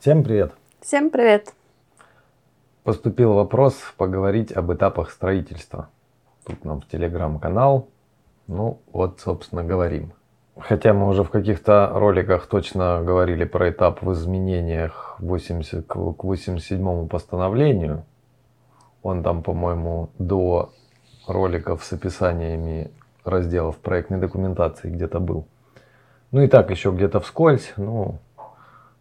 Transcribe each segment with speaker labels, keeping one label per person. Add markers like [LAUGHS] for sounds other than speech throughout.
Speaker 1: Всем привет!
Speaker 2: Всем привет!
Speaker 1: Поступил вопрос поговорить об этапах строительства. Тут нам в телеграм-канал. Ну вот, собственно, говорим. Хотя мы уже в каких-то роликах точно говорили про этап в изменениях 80, к 87 постановлению. Он там, по-моему, до роликов с описаниями разделов проектной документации где-то был. Ну и так еще где-то вскользь. Ну,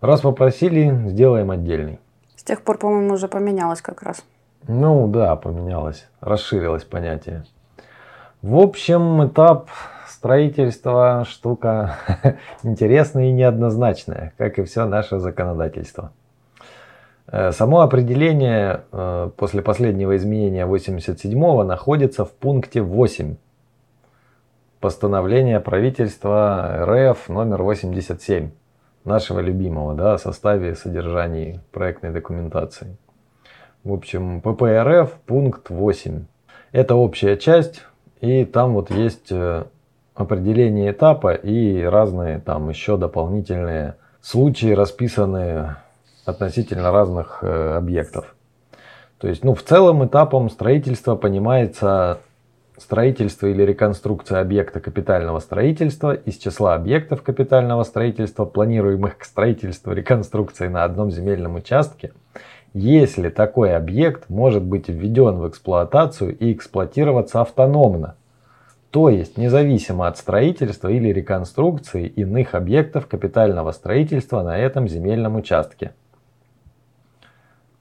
Speaker 1: раз попросили, сделаем отдельный.
Speaker 2: С тех пор, по-моему, уже поменялось как раз.
Speaker 1: Ну да, поменялось, расширилось понятие. В общем, этап строительства штука [LAUGHS] интересная и неоднозначная, как и все наше законодательство. Э, само определение э, после последнего изменения 87-го находится в пункте 8 постановления правительства РФ номер 87 нашего любимого да, о составе и содержании проектной документации. В общем, ППРФ пункт 8. Это общая часть, и там вот есть э, определение этапа и разные там еще дополнительные случаи, расписанные относительно разных э, объектов. То есть, ну, в целом этапом строительства понимается строительство или реконструкция объекта капитального строительства из числа объектов капитального строительства, планируемых к строительству реконструкции на одном земельном участке, если такой объект может быть введен в эксплуатацию и эксплуатироваться автономно, то есть независимо от строительства или реконструкции иных объектов капитального строительства на этом земельном участке.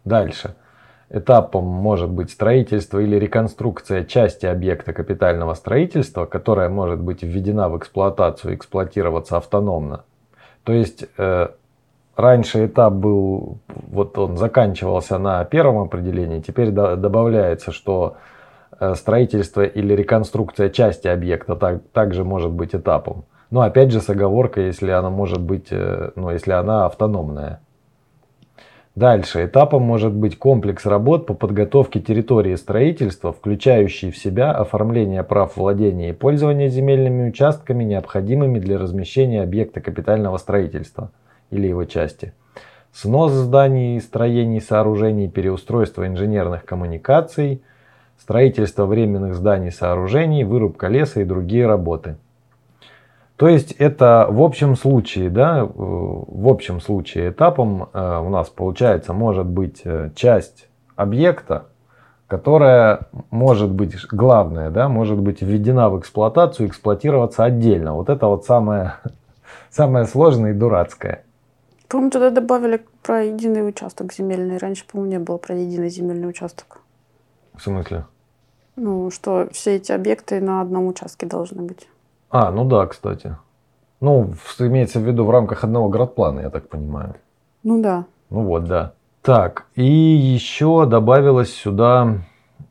Speaker 1: Дальше. Этапом может быть строительство или реконструкция части объекта капитального строительства, которая может быть введена в эксплуатацию и эксплуатироваться автономно. То есть э, раньше этап был, вот он заканчивался на первом определении, теперь до, добавляется, что э, строительство или реконструкция части объекта так, также может быть этапом. Но опять же с оговоркой, если она может быть, э, ну, если она автономная. Дальше. Этапом может быть комплекс работ по подготовке территории строительства, включающий в себя оформление прав владения и пользования земельными участками, необходимыми для размещения объекта капитального строительства или его части. Снос зданий, строений, сооружений, переустройство инженерных коммуникаций, строительство временных зданий, сооружений, вырубка леса и другие работы. То есть это в общем случае, да, э, в общем случае этапом э, у нас получается может быть э, часть объекта, которая может быть главная, да, может быть введена в эксплуатацию, эксплуатироваться отдельно. Вот это вот самое, [LAUGHS] самое сложное и дурацкое.
Speaker 2: По-моему, туда добавили про единый участок земельный. Раньше, по-моему, не было про единый земельный участок.
Speaker 1: В смысле?
Speaker 2: Ну, что все эти объекты на одном участке должны быть.
Speaker 1: А, ну да, кстати. Ну, имеется в виду в рамках одного градплана, я так понимаю.
Speaker 2: Ну да.
Speaker 1: Ну вот, да. Так, и еще добавилось сюда,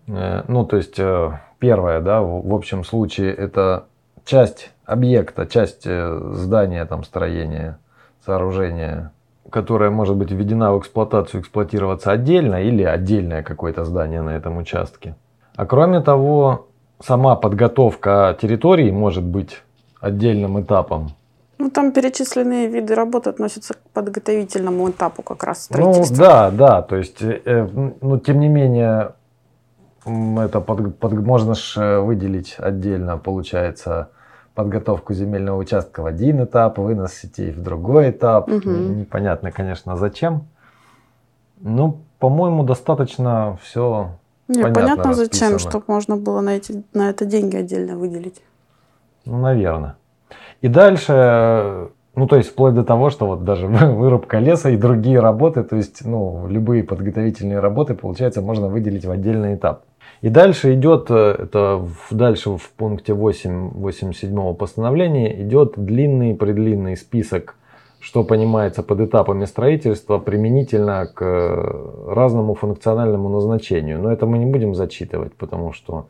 Speaker 1: э, ну, то есть, э, первое, да, в, в общем случае, это часть объекта, часть э, здания, там, строения, сооружения, которая может быть введена в эксплуатацию, эксплуатироваться отдельно или отдельное какое-то здание на этом участке. А кроме того, сама подготовка территории может быть отдельным этапом.
Speaker 2: Ну, там перечисленные виды работы относятся к подготовительному этапу как раз
Speaker 1: строительства. Ну, да, да, то есть, э, ну, тем не менее, это под, под, можно ж э, выделить отдельно, получается, подготовку земельного участка в один этап, вынос сетей в другой этап. Угу. Непонятно, конечно, зачем. Ну, по-моему, достаточно все
Speaker 2: не, понятно, понятно зачем, чтобы можно было на, эти, на это деньги отдельно выделить.
Speaker 1: Ну, наверное. И дальше, ну, то есть вплоть до того, что вот даже [LAUGHS] вырубка леса и другие работы, то есть, ну, любые подготовительные работы, получается, можно выделить в отдельный этап. И дальше идет, э, это дальше в пункте 8 87 постановления идет длинный-предлинный список что понимается под этапами строительства применительно к э, разному функциональному назначению. Но это мы не будем зачитывать, потому что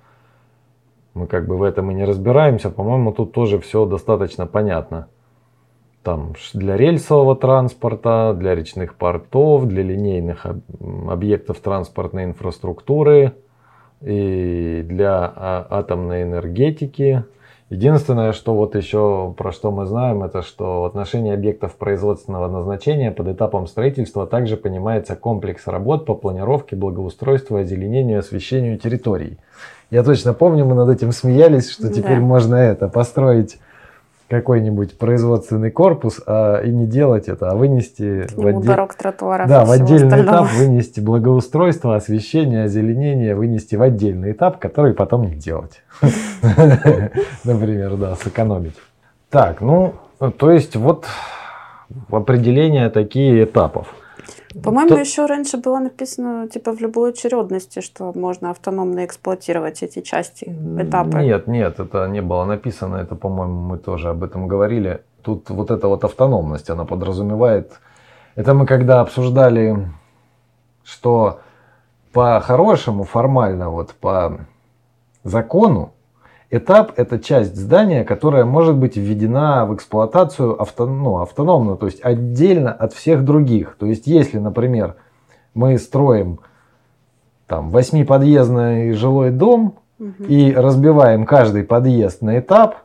Speaker 1: мы как бы в этом и не разбираемся. По-моему, тут тоже все достаточно понятно. Там для рельсового транспорта, для речных портов, для линейных объектов транспортной инфраструктуры и для а, атомной энергетики Единственное, что вот еще про что мы знаем, это что в отношении объектов производственного назначения под этапом строительства также понимается комплекс работ по планировке, благоустройству, озеленению, освещению территорий. Я точно помню, мы над этим смеялись, что теперь да. можно это построить какой-нибудь производственный корпус, а и не делать это, а вынести
Speaker 2: в, отдель... дорог, тротуаров
Speaker 1: да, в отдельный остального. этап вынести благоустройство, освещение, озеленение, вынести в отдельный этап, который потом не делать. [LAUGHS] Например, да, сэкономить. Так, ну, то есть вот определения такие этапов.
Speaker 2: По-моему, То... еще раньше было написано, типа, в любой очередности, что можно автономно эксплуатировать эти части, этапы.
Speaker 1: Нет, нет, это не было написано, это, по-моему, мы тоже об этом говорили. Тут вот эта вот автономность, она подразумевает... Это мы когда обсуждали, что по-хорошему, формально, вот по закону, Этап – это часть здания, которая может быть введена в эксплуатацию авто, ну, автономно, то есть отдельно от всех других. То есть если, например, мы строим там восьмиподъездный жилой дом угу. и разбиваем каждый подъезд на этап,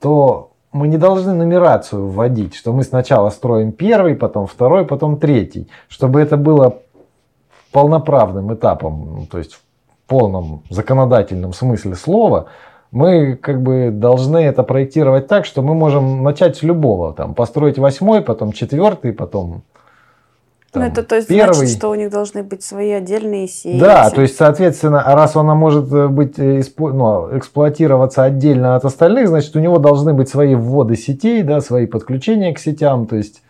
Speaker 1: то мы не должны нумерацию вводить, что мы сначала строим первый, потом второй, потом третий, чтобы это было полноправным этапом, ну, то есть в полном законодательном смысле слова, мы как бы должны это проектировать так, что мы можем начать с любого, там, построить восьмой, потом четвертый, потом
Speaker 2: там, ну, это то есть первый. значит, что у них должны быть свои отдельные сети.
Speaker 1: Да, то есть, соответственно, а раз она может э, быть э, ну, эксплуатироваться отдельно от остальных, значит, у него должны быть свои вводы сетей, да, свои подключения к сетям, то есть,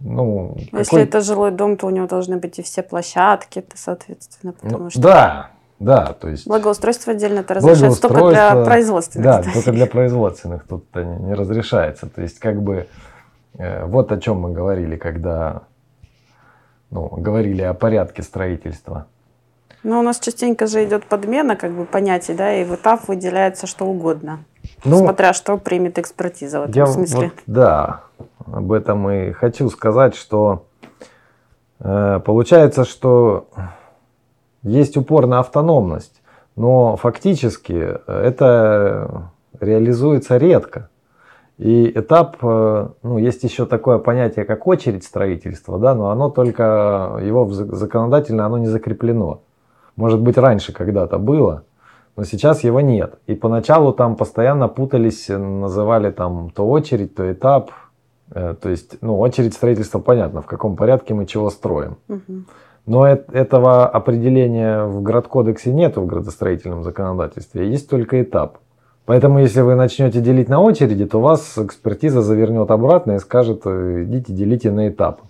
Speaker 1: ну...
Speaker 2: Если какой... это жилой дом, то у него должны быть и все площадки, соответственно, потому
Speaker 1: ну, что... Да, да, то есть...
Speaker 2: Благоустройство отдельно это разрешается только для производственных.
Speaker 1: Да, зданий. только для производственных тут не разрешается. То есть как бы э, вот о чем мы говорили, когда ну, говорили о порядке строительства.
Speaker 2: Ну, у нас частенько же идет подмена как бы понятий, да, и в этап выделяется что угодно. Ну, смотря что примет экспертиза в этом
Speaker 1: я
Speaker 2: смысле. Вот,
Speaker 1: да, об этом и хочу сказать, что э, получается, что есть упор на автономность, но фактически э, это реализуется редко. И этап, э, ну, есть еще такое понятие, как очередь строительства, да, но оно только, его законодательно оно не закреплено. Может быть, раньше когда-то было, но сейчас его нет. И поначалу там постоянно путались, называли там то очередь, то этап. Э, то есть, ну, очередь строительства понятно, в каком порядке мы чего строим. Угу. Но этого определения в градкодексе нет в градостроительном законодательстве, есть только этап. Поэтому, если вы начнете делить на очереди, то вас экспертиза завернет обратно и скажет, э, идите делите на этап.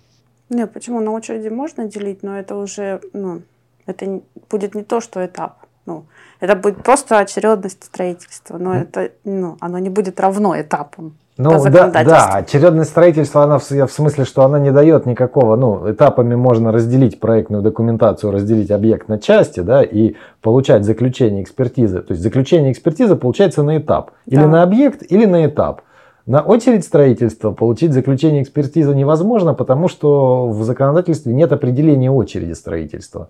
Speaker 2: Не, почему? На очереди можно делить, но это уже, ну, это будет не то, что этап. Ну, это будет просто очередность строительства, но это, ну, оно не будет равно этапам.
Speaker 1: Ну да, да, очередность строительства, она в, в смысле, что она не дает никакого, ну, этапами можно разделить проектную документацию, разделить объект на части, да, и получать заключение экспертизы. То есть заключение экспертизы получается на этап. Да. Или на объект, или на этап. На очередь строительства получить заключение экспертизы невозможно, потому что в законодательстве нет определения очереди строительства.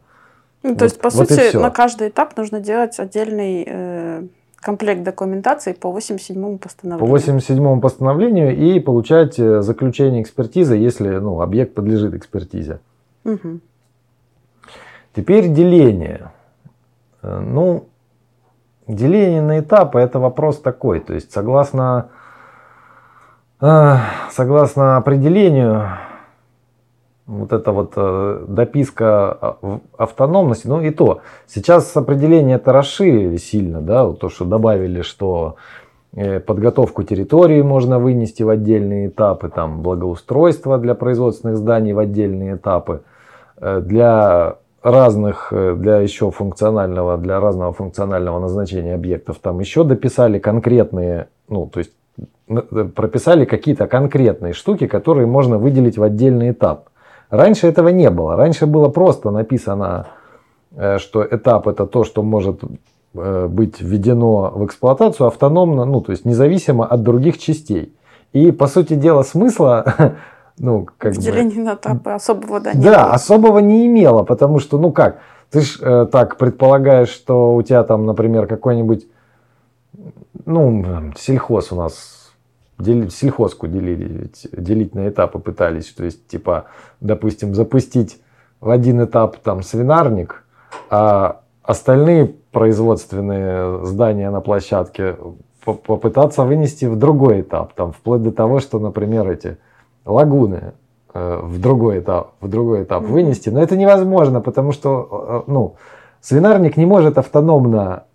Speaker 2: Ну, то вот, есть, по вот сути, на каждый этап нужно делать отдельный э, комплект документации по 87 постановлению.
Speaker 1: По 87 постановлению и получать э, заключение экспертизы, если ну, объект подлежит экспертизе. Угу. Теперь деление. Э, ну, деление на этапы это вопрос такой. То есть согласно, э, согласно определению вот эта вот э, дописка автономности, ну и то, сейчас определение это расширили сильно, да, то, что добавили, что э, подготовку территории можно вынести в отдельные этапы, там благоустройство для производственных зданий в отдельные этапы, э, для разных, для еще функционального, для разного функционального назначения объектов, там еще дописали конкретные, ну, то есть прописали какие-то конкретные штуки, которые можно выделить в отдельный этап. Раньше этого не было. Раньше было просто написано, э, что этап это то, что может э, быть введено в эксплуатацию автономно, ну то есть независимо от других частей. И по сути дела смысла [LAUGHS] ну, как
Speaker 2: Деление бы, на этапы особого
Speaker 1: да, не Да, было. особого не имело, потому что, ну как, ты ж э, так предполагаешь, что у тебя там, например, какой-нибудь ну, сельхоз у нас, сельхозку делили, делить на этапы пытались, то есть, типа, допустим, запустить в один этап там свинарник, а остальные производственные здания на площадке попытаться вынести в другой этап, там, вплоть до того, что, например, эти лагуны э, в другой этап, в другой этап mm-hmm. вынести, но это невозможно, потому что, э, ну, свинарник не может автономно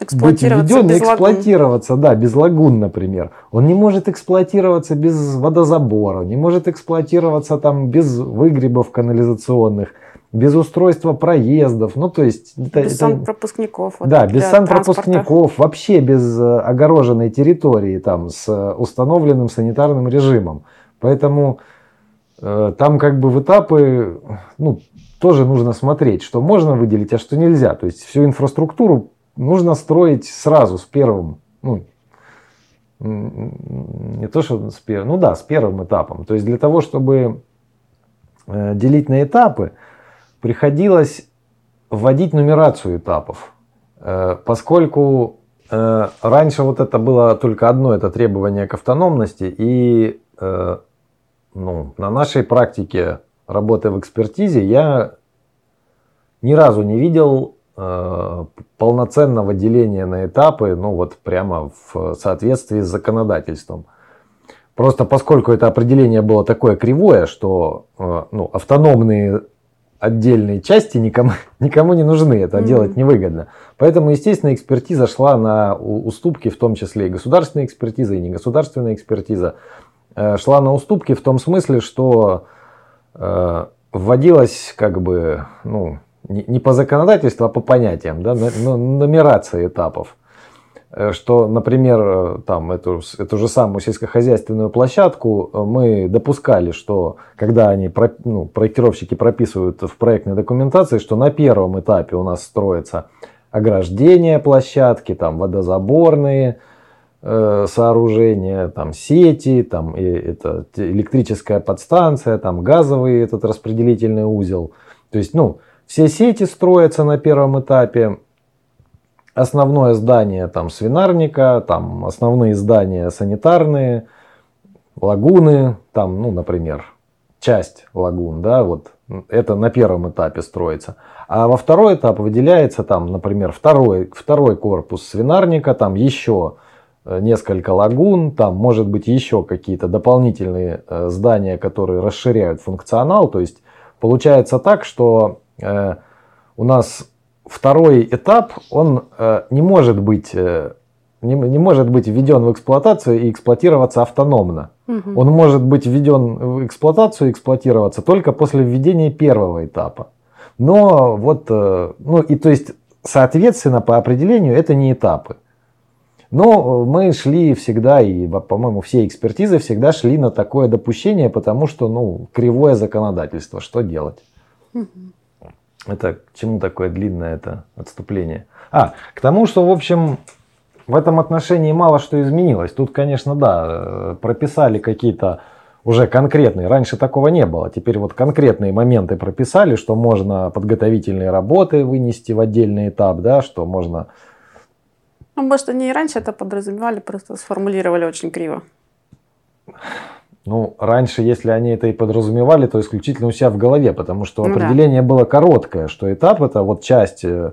Speaker 1: быть введен и эксплуатироваться, лагун. да, без лагун, например. Он не может эксплуатироваться без водозабора, не может эксплуатироваться там без выгребов канализационных без устройства проездов, ну то есть...
Speaker 2: Это, без это, санпропускников.
Speaker 1: Вот, да, без санпропускников, вообще без э, огороженной территории там с э, установленным санитарным режимом. Поэтому э, там как бы в этапы, ну, тоже нужно смотреть, что можно выделить, а что нельзя. То есть всю инфраструктуру нужно строить сразу с первым, ну, не то, что с первым, ну да, с первым этапом. То есть для того, чтобы э, делить на этапы, приходилось вводить нумерацию этапов, э, поскольку э, раньше вот это было только одно, это требование к автономности, и ну, на нашей практике работы в экспертизе я ни разу не видел полноценного деления на этапы, ну вот прямо в соответствии с законодательством. Просто поскольку это определение было такое кривое, что ну, автономные отдельные части никому, [LAUGHS] никому не нужны, это mm-hmm. делать невыгодно. Поэтому, естественно, экспертиза шла на уступки, в том числе и государственная экспертиза, и негосударственная экспертиза, э, шла на уступки в том смысле, что э, вводилась как бы, ну, не по законодательству, а по понятиям, да, нумерация этапов. Э, что, например, э, там эту, эту же самую сельскохозяйственную площадку э, мы допускали, что когда они, ну, проектировщики прописывают в проектной документации, что на первом этапе у нас строится ограждение площадки, там водозаборные сооружения, там сети, там и, это электрическая подстанция, там газовый этот распределительный узел. То есть, ну, все сети строятся на первом этапе, основное здание там свинарника, там основные здания санитарные, лагуны, там, ну, например, часть лагун, да, вот это на первом этапе строится. А во второй этап выделяется там, например, второй, второй корпус свинарника, там еще э, несколько лагун, там может быть еще какие-то дополнительные э, здания, которые расширяют функционал. То есть получается так, что у нас второй этап, он э, не может быть э, не, не может быть введен в эксплуатацию и эксплуатироваться автономно. Угу. Он может быть введен в эксплуатацию и эксплуатироваться только после введения первого этапа. Но вот, э, ну и то есть, соответственно, по определению это не этапы. Но мы шли всегда, и, по-моему, все экспертизы всегда шли на такое допущение, потому что, ну, кривое законодательство, что делать? Угу. Это к чему такое длинное это отступление? А, к тому, что, в общем, в этом отношении мало что изменилось. Тут, конечно, да, э, прописали какие-то уже конкретные. Раньше такого не было. Теперь вот конкретные моменты прописали, что можно подготовительные работы вынести в отдельный этап, да, что можно...
Speaker 2: Ну, может, они и раньше это подразумевали, просто сформулировали очень криво.
Speaker 1: Ну, раньше, если они это и подразумевали, то исключительно у себя в голове, потому что ну, определение да. было короткое, что этап это вот часть э,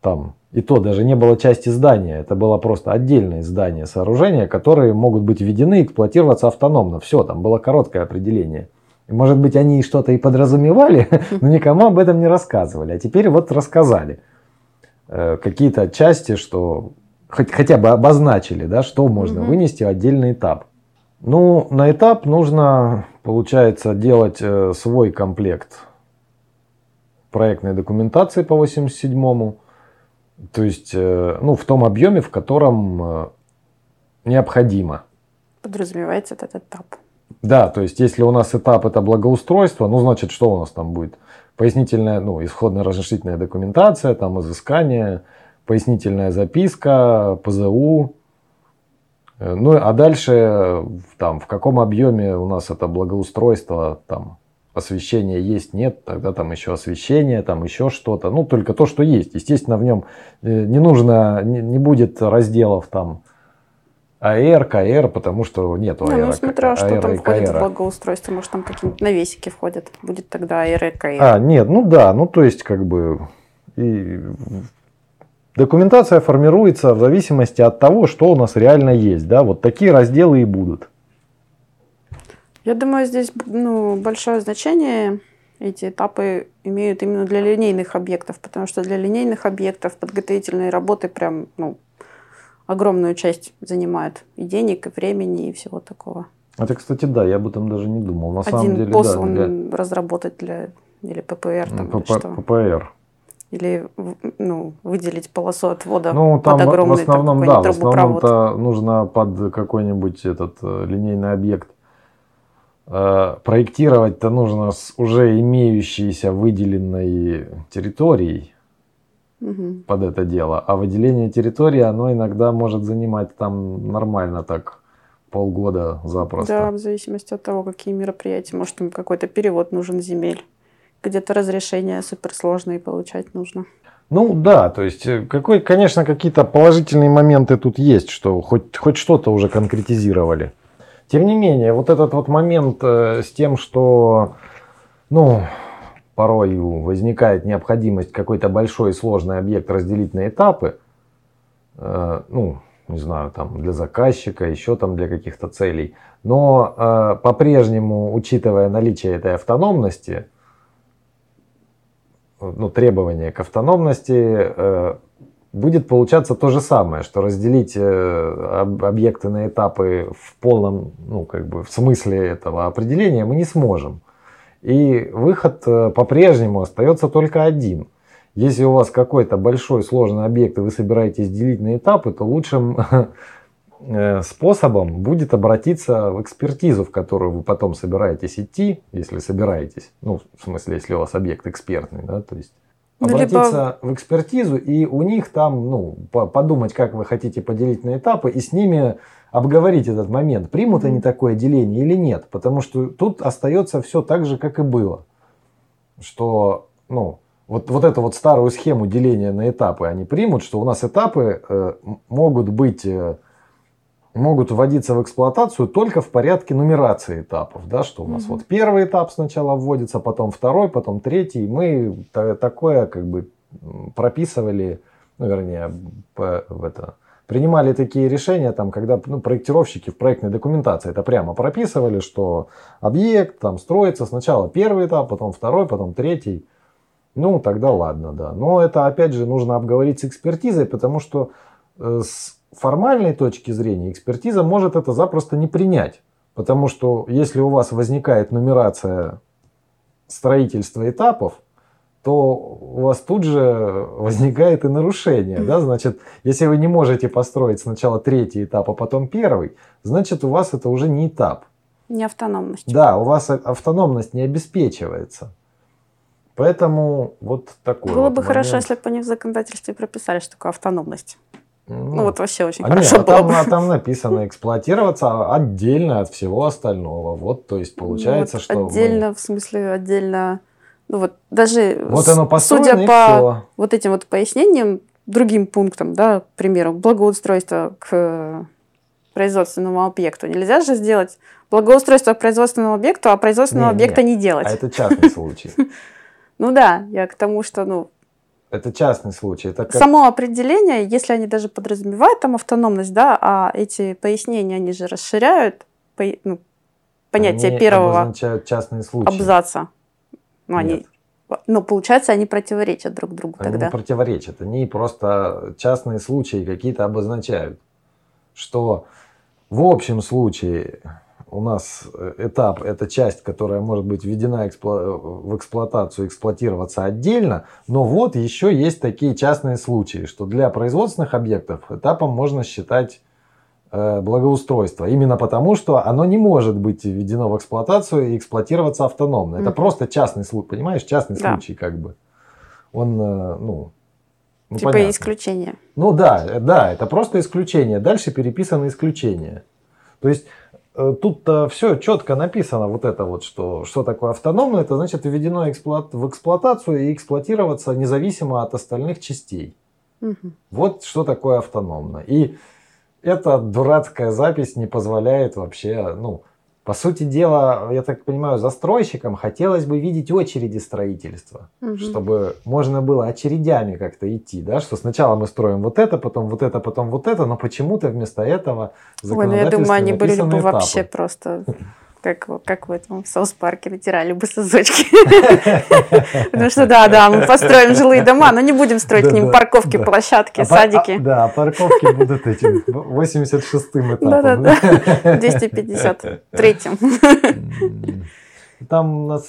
Speaker 1: там, и то даже не было части здания, это было просто отдельное здание, сооружения, которые могут быть введены и эксплуатироваться автономно. Все, там было короткое определение. может быть, они что-то и подразумевали, [LAUGHS] но никому об этом не рассказывали. А теперь вот рассказали э, какие-то части, что хоть, хотя бы обозначили, да, что можно вынести в отдельный этап. Ну, на этап нужно, получается, делать э, свой комплект проектной документации по 87-му. То есть, э, ну, в том объеме, в котором э, необходимо.
Speaker 2: Подразумевается этот этап.
Speaker 1: Да, то есть, если у нас этап это благоустройство, ну, значит, что у нас там будет? Пояснительная, ну, исходная разрешительная документация, там, изыскание, пояснительная записка, ПЗУ, ну, а дальше там в каком объеме у нас это благоустройство, там освещение есть, нет, тогда там еще освещение, там еще что-то. Ну, только то, что есть. Естественно, в нем э, не нужно, не, не будет разделов там АР, КР, потому что нету
Speaker 2: Не,
Speaker 1: АР.
Speaker 2: ну, смотря что
Speaker 1: АР
Speaker 2: там
Speaker 1: и
Speaker 2: входит в
Speaker 1: КР.
Speaker 2: благоустройство, может там какие-нибудь навесики входят, будет тогда АР и КР.
Speaker 1: А, нет, ну да, ну то есть как бы и документация формируется в зависимости от того, что у нас реально есть, да, вот такие разделы и будут.
Speaker 2: Я думаю, здесь ну, большое значение эти этапы имеют именно для линейных объектов, потому что для линейных объектов подготовительные работы прям ну, огромную часть занимают и денег, и времени, и всего такого.
Speaker 1: Это, кстати, да, я об этом даже не думал. На самом
Speaker 2: Один
Speaker 1: деле,
Speaker 2: пост
Speaker 1: да,
Speaker 2: он
Speaker 1: для
Speaker 2: разработать для или ППР там, или
Speaker 1: ПП
Speaker 2: что.
Speaker 1: ППР.
Speaker 2: Или в- ну, выделить полосу отвода
Speaker 1: Ну, там
Speaker 2: под
Speaker 1: в- в
Speaker 2: огромный там
Speaker 1: основном, да, в
Speaker 2: трубопровод.
Speaker 1: основном-то нужно под какой-нибудь этот э, линейный объект э, проектировать-то нужно с уже имеющейся выделенной территорией
Speaker 2: Мгм.
Speaker 1: под это дело. А выделение территории, оно иногда может занимать там нормально так полгода
Speaker 2: Да,
Speaker 1: запросто.
Speaker 2: в зависимости от того, какие мероприятия. Может, им какой-то перевод нужен земель. Где-то разрешения суперсложные получать нужно.
Speaker 1: Ну да, то есть э, какой, конечно, какие-то положительные моменты тут есть, что хоть, хоть что-то уже конкретизировали. Тем не менее, вот этот вот момент э, с тем, что, ну, порой возникает необходимость какой-то большой и сложный объект разделить на этапы, э, ну, не знаю, там для заказчика, еще там для каких-то целей. Но э, по-прежнему, учитывая наличие этой автономности, ну, требования к автономности, э, будет получаться то же самое, что разделить э, об- объекты на этапы в полном, ну, как бы в смысле этого определения мы не сможем. И выход э, по-прежнему остается только один. Если у вас какой-то большой сложный объект и вы собираетесь делить на этапы, то лучшим [LAUGHS] способом будет обратиться в экспертизу, в которую вы потом собираетесь идти, если собираетесь, ну, в смысле, если у вас объект экспертный, да, то есть
Speaker 2: Ну, либо-
Speaker 1: обратиться в экспертизу и у них там, ну, по- подумать, как вы хотите поделить на этапы и с ними обговорить этот момент, примут они такое деление или нет, потому что тут остается все так же, как и было, что, ну, вот, вот эту вот старую схему деления на этапы они примут, что у нас этапы э, могут быть, э, могут вводиться в эксплуатацию только в порядке нумерации этапов, да, что у нас
Speaker 2: Мгм.
Speaker 1: вот первый этап сначала вводится, потом второй, потом третий, мы та- такое как бы прописывали, ну, вернее, по- в это, принимали такие решения, там, когда ну, проектировщики в проектной документации это прямо прописывали, что объект там строится сначала первый этап, потом второй, потом третий. Ну, тогда ладно, да. Но это, опять же, нужно обговорить с экспертизой, потому что э, с формальной точки зрения экспертиза может это запросто не принять. Потому что если у вас возникает нумерация строительства этапов, то у вас тут же возникает и нарушение. Да? Значит, если вы не можете построить сначала третий этап, а потом первый, значит, у вас это уже не этап.
Speaker 2: Не автономность.
Speaker 1: Да, у вас а- автономность не обеспечивается. Поэтому вот такой
Speaker 2: Было
Speaker 1: вот
Speaker 2: бы хорошо,
Speaker 1: момент.
Speaker 2: если бы они в законодательстве прописали, что такое автономность.
Speaker 1: Ну,
Speaker 2: Ну, вот вообще очень
Speaker 1: а
Speaker 2: хорошо
Speaker 1: нет, а
Speaker 2: было
Speaker 1: там,
Speaker 2: бы.
Speaker 1: а там написано эксплуатироваться отдельно от всего остального. Вот, то есть получается,
Speaker 2: вот
Speaker 1: что мы-
Speaker 2: отдельно, в смысле, отдельно. Ну вот даже
Speaker 1: вот оно
Speaker 2: судя по
Speaker 1: все.
Speaker 2: вот этим вот пояснениям, другим пунктам, да, к примеру, благоустройство к производственному объекту. Нельзя же сделать благоустройство к производственному объекту, а производственного
Speaker 1: Не,
Speaker 2: объекта
Speaker 1: не.
Speaker 2: не делать.
Speaker 1: А это частный случай. [LAUGHS]
Speaker 2: Ну да, я к тому, что ну,
Speaker 1: Это частный случай. Это как
Speaker 2: само определение, если они даже подразумевают там автономность, да, а эти пояснения, они же расширяют по- ну, понятие
Speaker 1: они
Speaker 2: первого
Speaker 1: обозначают частные случаи.
Speaker 2: абзаца. Ну, они, ну, получается, они противоречат друг другу
Speaker 1: Они
Speaker 2: тогда.
Speaker 1: не противоречат. Они просто частные случаи какие-то обозначают. Что в общем случае у нас э, этап – это часть, которая может быть введена экспло- в эксплуатацию, эксплуатироваться отдельно. Но вот еще есть такие частные случаи, что для производственных объектов этапом можно считать э, благоустройство. Именно потому, что оно не может быть введено в эксплуатацию и эксплуатироваться автономно. Это
Speaker 2: Мгм.
Speaker 1: просто частный случай, понимаешь? Частный
Speaker 2: Да.
Speaker 1: случай как бы. Он, э, ну, ну,
Speaker 2: типа
Speaker 1: понятно.
Speaker 2: исключение.
Speaker 1: Ну да, э, да, это просто исключение. Дальше переписаны исключения. То есть э, тут-то все четко написано, вот это вот, что, что такое автономно, это значит введено эксплуат, в эксплуатацию и эксплуатироваться независимо от остальных частей. Угу. Вот что такое автономно. И эта дурацкая запись не позволяет вообще, ну, по сути дела, я так понимаю, застройщикам хотелось бы видеть очереди строительства, угу. чтобы можно было очередями как-то идти, да, что сначала мы строим вот это, потом вот это, потом вот это, но почему-то вместо этого
Speaker 2: Ой, ну я думаю, они были бы этапы. вообще просто [LAUGHS] как, как в этом в Соус-парке натирали бы сосочки. [LAUGHS] Потому что да, да, мы построим жилые [LAUGHS] дома, но не будем строить к ним парковки, площадки, а садики.
Speaker 1: Да, парковки будут этим 86-м этапом.
Speaker 2: Да, да, да. 253-м.
Speaker 1: Там нас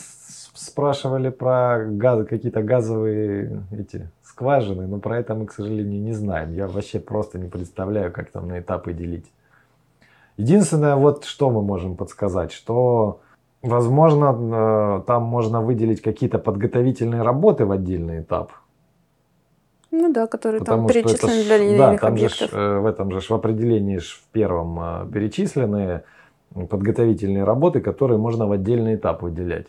Speaker 1: спрашивали про газ, какие-то газовые эти скважины, но про это мы, к сожалению, не знаем. Я вообще просто не представляю, как там на этапы делить. Единственное, вот что мы можем подсказать, что возможно э, там можно выделить какие-то подготовительные работы в отдельный этап.
Speaker 2: Ну да, которые Потому там перечислены для линейных
Speaker 1: да, там
Speaker 2: объектов.
Speaker 1: Же, э, в этом же в определении в первом э, перечислены подготовительные работы, которые можно в отдельный этап выделять.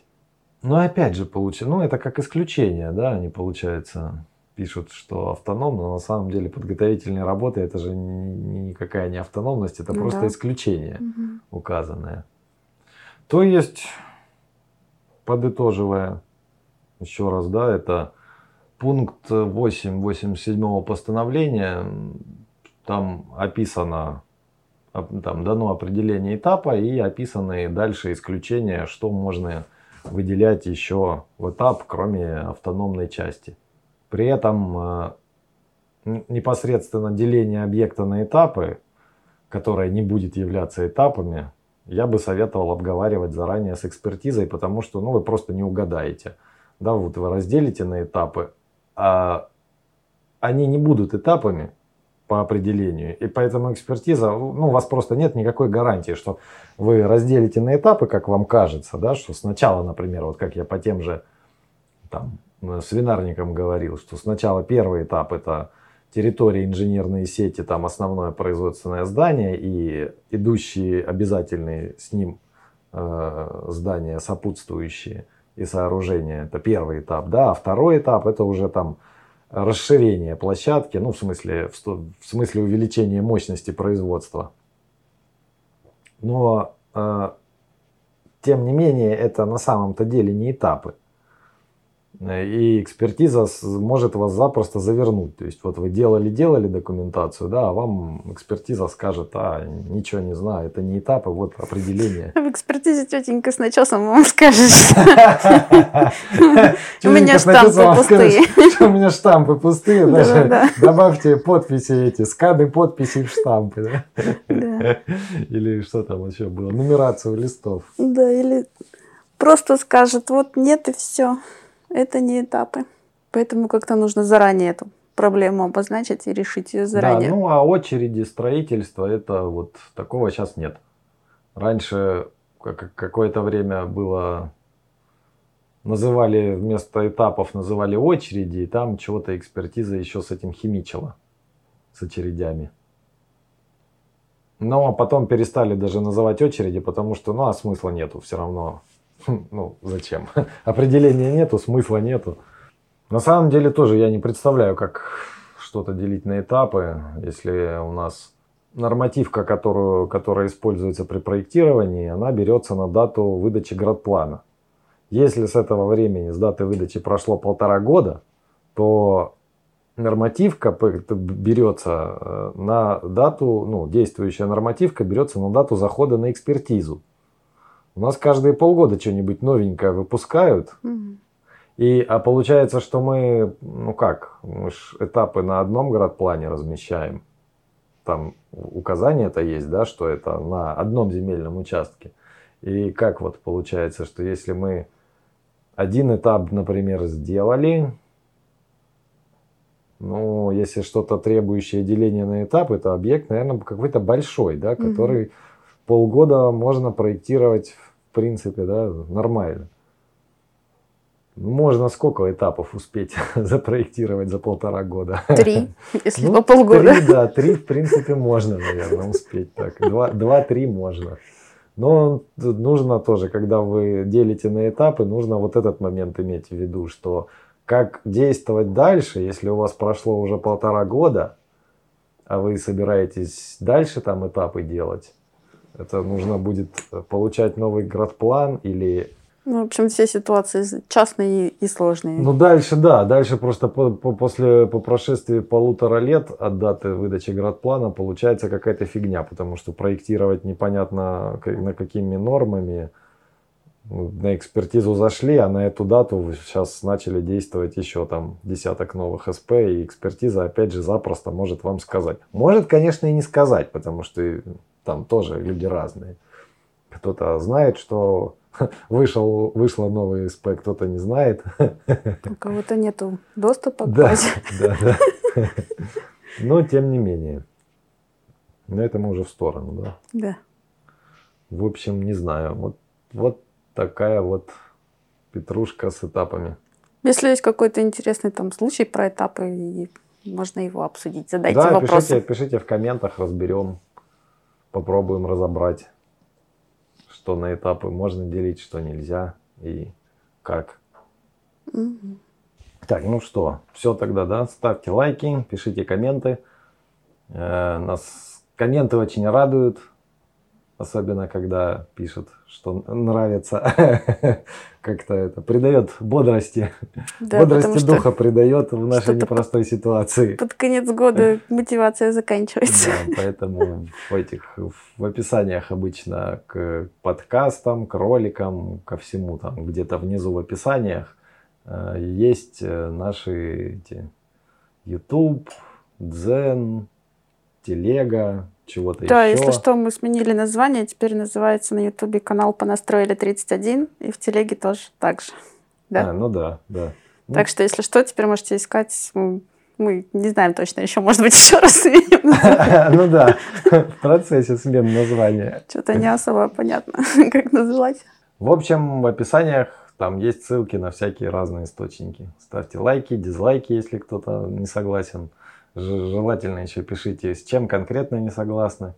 Speaker 1: Но опять же, получается, ну это как исключение, да, они получается пишут, что автономно, но на самом деле подготовительные работы это же никакая не автономность, это ну, просто да. исключение угу. указанное. То есть, подытоживая еще раз, да, это пункт 8 87 постановления, там описано, там дано определение этапа и описаны дальше исключения, что можно выделять еще в этап, кроме автономной части. При этом э, непосредственно деление объекта на этапы, которое не будет являться этапами, я бы советовал обговаривать заранее с экспертизой, потому что ну, вы просто не угадаете. Да, вот вы разделите на этапы, а они не будут этапами по определению. И поэтому экспертиза, ну, у вас просто нет никакой гарантии, что вы разделите на этапы, как вам кажется, да, что сначала, например, вот как я по тем же там, свинарником говорил, что сначала первый этап это территория инженерные сети, там основное производственное здание и идущие обязательные с ним э, здания сопутствующие и сооружения. Это первый этап, да, а второй этап это уже там расширение площадки, ну в смысле, в, в смысле увеличения мощности производства. Но э, тем не менее это на самом-то деле не этапы. И экспертиза может вас запросто завернуть. То есть вот вы делали-делали документацию, да, а вам экспертиза скажет, а, ничего не знаю, это не этапы, вот определение.
Speaker 2: В экспертизе тетенька с начесом вам скажет, у меня штампы пустые.
Speaker 1: У меня штампы пустые, даже добавьте подписи эти, сканы подписи в штампы. Или что там еще было, нумерацию листов.
Speaker 2: Да, или просто скажет, вот нет и все это не этапы. Поэтому как-то нужно заранее эту проблему обозначить и решить ее заранее.
Speaker 1: Да, ну а очереди строительства, это вот такого сейчас нет. Раньше какое-то время было, называли вместо этапов, называли очереди, и там чего-то экспертиза еще с этим химичила, с очередями. Но потом перестали даже называть очереди, потому что, ну, а смысла нету все равно. Ну, зачем? [LAUGHS] Определения нету, смысла нету. На самом деле тоже я не представляю, как что-то делить на этапы, если у нас нормативка, которую, которая используется при проектировании, она берется на дату выдачи градплана. Если с этого времени, с даты выдачи прошло полтора года, то нормативка берется э, на дату, ну, действующая нормативка берется на дату захода на экспертизу. У нас каждые полгода что-нибудь новенькое выпускают. Угу. И, а получается, что мы, ну как, мы ж этапы на одном градплане размещаем. Там указание это есть, да, что это на одном земельном участке. И как вот получается, что если мы один этап, например, сделали, ну, если что-то требующее деления на этап, это объект, наверное, какой-то большой, да, который угу. Полгода можно проектировать принципе, да, нормально. Можно сколько этапов успеть [LAUGHS] запроектировать за полтора года?
Speaker 2: Три, [LAUGHS] если ну, по полгода.
Speaker 1: Три, да, три, в принципе, можно, наверное, успеть так. Два-три можно. Но нужно тоже, когда вы делите на этапы, нужно вот этот момент иметь в виду, что как действовать дальше, если у вас прошло уже полтора года, а вы собираетесь дальше там этапы делать, это нужно будет получать новый градплан или
Speaker 2: ну, в общем, все ситуации частные и сложные.
Speaker 1: Ну, дальше, да. Дальше просто по, по, после, по прошествии полутора лет от даты выдачи градплана получается какая-то фигня, потому что проектировать непонятно на какими нормами. Ну, на экспертизу зашли, а на эту дату сейчас начали действовать еще там десяток новых СП, и экспертиза опять же запросто может вам сказать. Может, конечно, и не сказать, потому что там тоже люди разные. Кто-то знает, что [LAUGHS] вышел, вышло новый СП, кто-то не знает.
Speaker 2: У кого-то нету доступа к
Speaker 1: да, базе. Да, да. Но тем не менее. Но это мы уже в сторону, да?
Speaker 2: Да.
Speaker 1: В общем, не знаю. Вот, вот такая вот петрушка с этапами.
Speaker 2: Если есть какой-то интересный там случай про этапы, можно его обсудить. Задайте
Speaker 1: да,
Speaker 2: вопросы.
Speaker 1: Пишите, пишите в комментах, разберем, попробуем разобрать что на этапы можно делить, что нельзя и как. Угу. Так, ну что, все тогда, да, ставьте лайки, пишите комменты. Э, нас комменты очень радуют, особенно когда пишут, что нравится, [LAUGHS] как-то это придает бодрости, да, бодрости духа придает в нашей непростой под, ситуации.
Speaker 2: Под конец года [LAUGHS] мотивация заканчивается.
Speaker 1: Да, поэтому в этих в описаниях обычно к подкастам, к роликам, ко всему там где-то внизу в описаниях э, есть э, наши эти YouTube, Zen, Телега, чего-то
Speaker 2: да,
Speaker 1: еще.
Speaker 2: если что, мы сменили название, теперь называется на Ютубе канал «Понастроили 31», и в Телеге тоже так же.
Speaker 1: Да? А, ну да, да.
Speaker 2: Так ну. что, если что, теперь можете искать мы не знаем точно еще, может быть, еще раз сменим [LAUGHS]
Speaker 1: Ну да, в процессе смены названия.
Speaker 2: Что-то не особо понятно, [LAUGHS] как называть.
Speaker 1: В общем, в описаниях там есть ссылки на всякие разные источники. Ставьте лайки, дизлайки, если кто-то не согласен. Желательно еще пишите, с чем конкретно не согласны.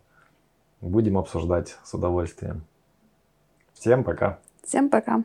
Speaker 1: Будем обсуждать с удовольствием. Всем пока.
Speaker 2: Всем пока.